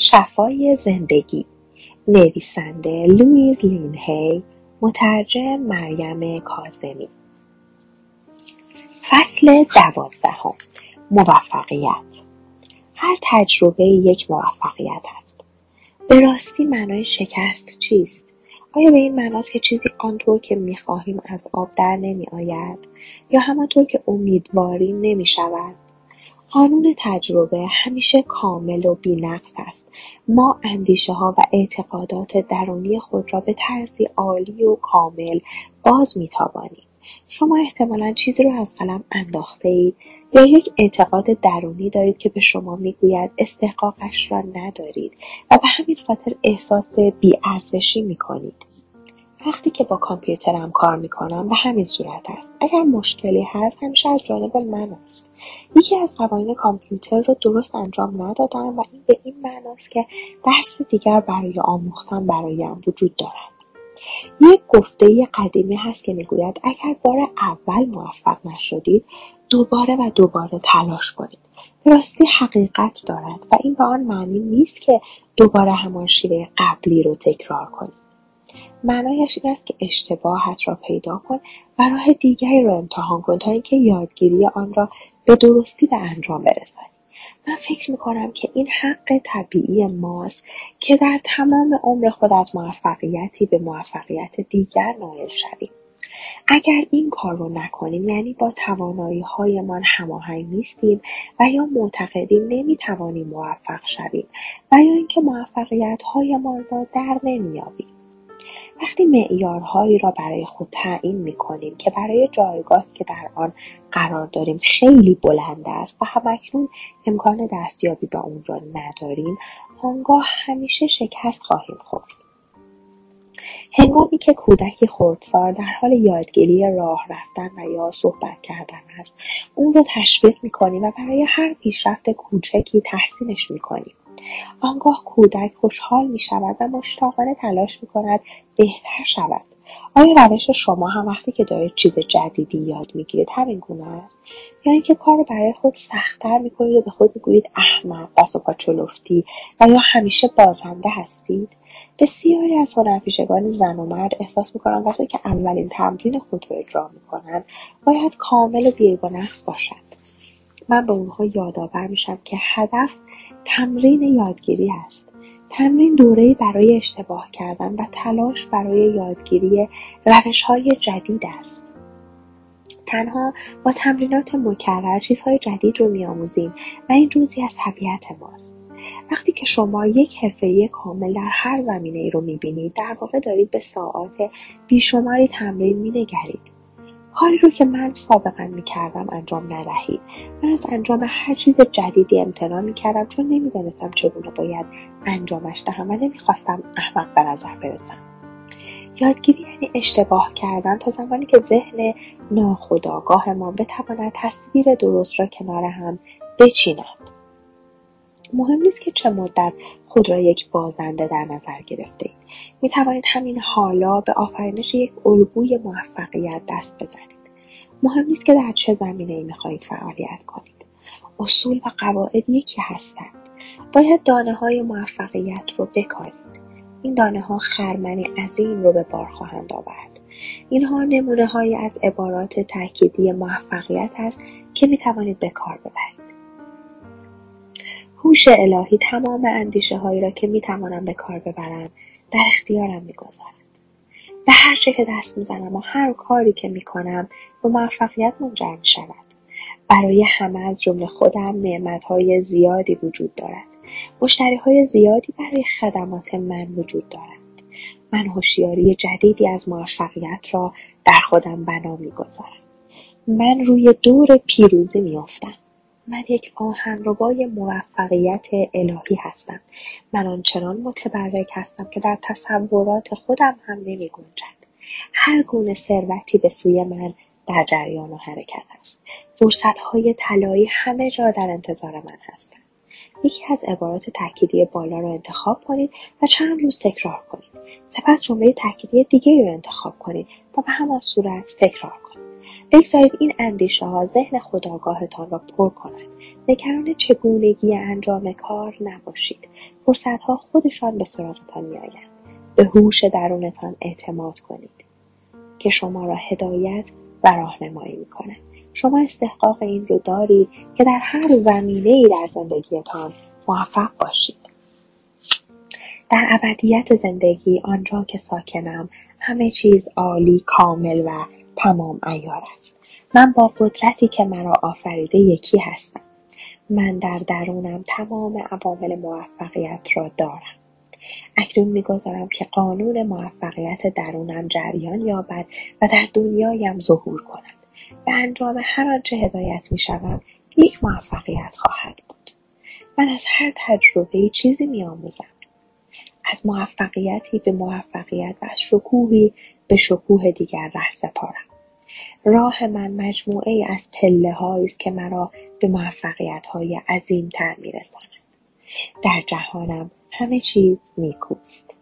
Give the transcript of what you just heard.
شفای زندگی. نویسنده لویز لینهی مترجم مریم کازمی فصل دوازدهم. موفقیت. هر تجربه یک موفقیت است. به راستی معنای شکست چیست؟ آیا به این معناست که چیزی آنطور که می‌خواهیم از آب در نمیآید یا همانطور که امیدواریم نمی‌شود؟ قانون تجربه همیشه کامل و بینقص است. ما اندیشه ها و اعتقادات درونی خود را به طرزی عالی و کامل باز میتابانیم شما احتمالا چیزی را از قلم انداخته اید یا یک اعتقاد درونی دارید که به شما می‌گوید استحقاقش را ندارید و به همین خاطر احساس بیارزشی می‌کنید. وقتی که با کامپیوترم کار می‌کنم به همین صورت است. اگر مشکلی هست همیشه از جانب من است. یکی از قوانین کامپیوتر رو درست انجام ندادم و این به این معناست که درس دیگر برای آموختن برایم وجود دارد. یک گفته قدیمی هست که می‌گوید اگر بار اول موفق نشدید دوباره و دوباره تلاش کنید. راستی حقیقت دارد و این به آن معنی نیست که دوباره همان شیوه قبلی رو تکرار کنید. معنایش این است که اشتباهت را پیدا کن و راه دیگری را امتحان کن تا اینکه یادگیری آن را به درستی به انجام برسانی. من فکر می‌کنم که این حق طبیعی ماست که در تمام عمر خود از موفقیتی به موفقیت دیگر نایل شویم. اگر این کار رو نکنیم یعنی با توانایی هایمان هماهنگ نیستیم و یا معتقدیم نمی‌توانیم موفق شویم و یا اینکه موفقیت هایمان را در نمییابیم. وقتی معیارهایی را برای خود تعیین می‌کنیم که برای جایگاهی که در آن قرار داریم خیلی بلند است و همکنون امکان دستیابی به اون را نداریم آنگاه همیشه شکست خواهیم خورد. هنگامی که کودکی خردسار در حال یادگیری راه رفتن و یا صحبت کردن است اون رو تشویق می‌کنیم و برای هر پیشرفت کوچکی تحسینش می‌کنیم. آنگاه کودک خوشحال می شود و مشتاقانه تلاش می کند بهتر شود. آیا روش شما هم وقتی که دارید چیز جدیدی یاد می‌گیرید همین گونه است؟ یا اینکه کار برای خود سختتر می‌کنید و به خود می‌گویید احمق دست و پا چلفتی و یا همیشه بازنده هستید؟ بسیاری از هنرپیشگان زن و مرد احساس می‌کنند وقتی که اولین تمرین خود رو اجرا می‌کنند باید کامل و بیگنس باشد. من به اونها یادآور میشم که هدف تمرین یادگیری است. تمرین دوره برای اشتباه کردن و تلاش برای یادگیری های جدید است. تنها با تمرینات مکرر چیزهای جدید رو میآموزیم و این جزی از طبیعت ماست. وقتی که شما یک حرفه کامل در هر زمینه ای رو می‌بینید در واقع دارید به ساعات بیشماری تمرین مینگرید کاری رو که من سابقا می‌کردم انجام ندهید. من از انجام هر چیز جدیدی امتناع می‌کردم چون نمی‌دانستم چگونه باید انجامش دهم و نمی‌خواستم احمق به نظر برسم. یادگیری یعنی اشتباه کردن تا زمانی که ذهن ناخودآگاه ما بتواند تصویر درست را کنار هم بچیند. مهم نیست که چه مدت خود را یک بازنده در نظر گرفته اید. می توانید همین حالا به آفرینش یک الگوی موفقیت دست بزنید. مهم نیست که در چه زمینه ای می خواهید فعالیت کنید. اصول و قواعد یکی هستند. باید دانه های موفقیت رو بکارید. این دانه ها خرمنی عظیم رو به بار خواهند آورد. اینها نمونه های از عبارات تأکیدی موفقیت است که می توانید به کار ببرید. هوش الهی تمام اندیشه هایی را که می توانم به کار ببرم در اختیارم می‌گذارد به هر چه که دست می‌زنم و هر کاری که می‌کنم به موفقیت منجر می شود برای همه از جمله خودم نعمت های زیادی وجود دارد. مشتری های زیادی برای خدمات من وجود دارد من هوشیاری جدیدی از موفقیت را در خودم بنا می‌گذارم. من روی دور پیروزی میافتم. من یک آهنربای موفقیت الهی هستم. من آنچنان متبرک هستم که در تصورات خودم هم نمی گنجد هر گونه ثروتی به سوی من در جریان و حرکت است. های طلایی همه جا در انتظار من هستند. یکی از عبارات تأکیدی بالا را انتخاب کنید و چند روز تکرار کنید. سپس جمله تأکیدی دیگه را انتخاب کنید و به همان صورت تکرار کنید. بگذارید این اندیشه ها ذهن خداگاهتان را پر کنند. نگران چگونگی انجام کار نباشید. فرصتها خودشان به سراغتان میآیند. به هوش درونتان اعتماد کنید که شما را هدایت و راهنمایی می‌کنه شما استحقاق این رو دارید که در هر زمینه ای در زندگیتان موفق باشید. در ابدیت زندگی آنجا که ساکنم همه چیز عالی کامل و تمام ایار است. من با قدرتی که مرا آفریده یکی هستم. من در درونم تمام عوامل موفقیت را دارم. اکنون می‌گذارم که قانون موفقیت درونم جریان یابد و در دنیایم ظهور کند. به انجام هر آنچه هدایت می‌شوم یک موفقیت خواهد بود. من از هر تجربه چیزی میآموزم. از موفقیتی به موفقیت و از شکوهی به شکوه دیگر ره سپارم. راه من مجموعه از پله است که مرا به موفقیت های عظیم تر می رساند. در جهانم همه چیز نیکوست.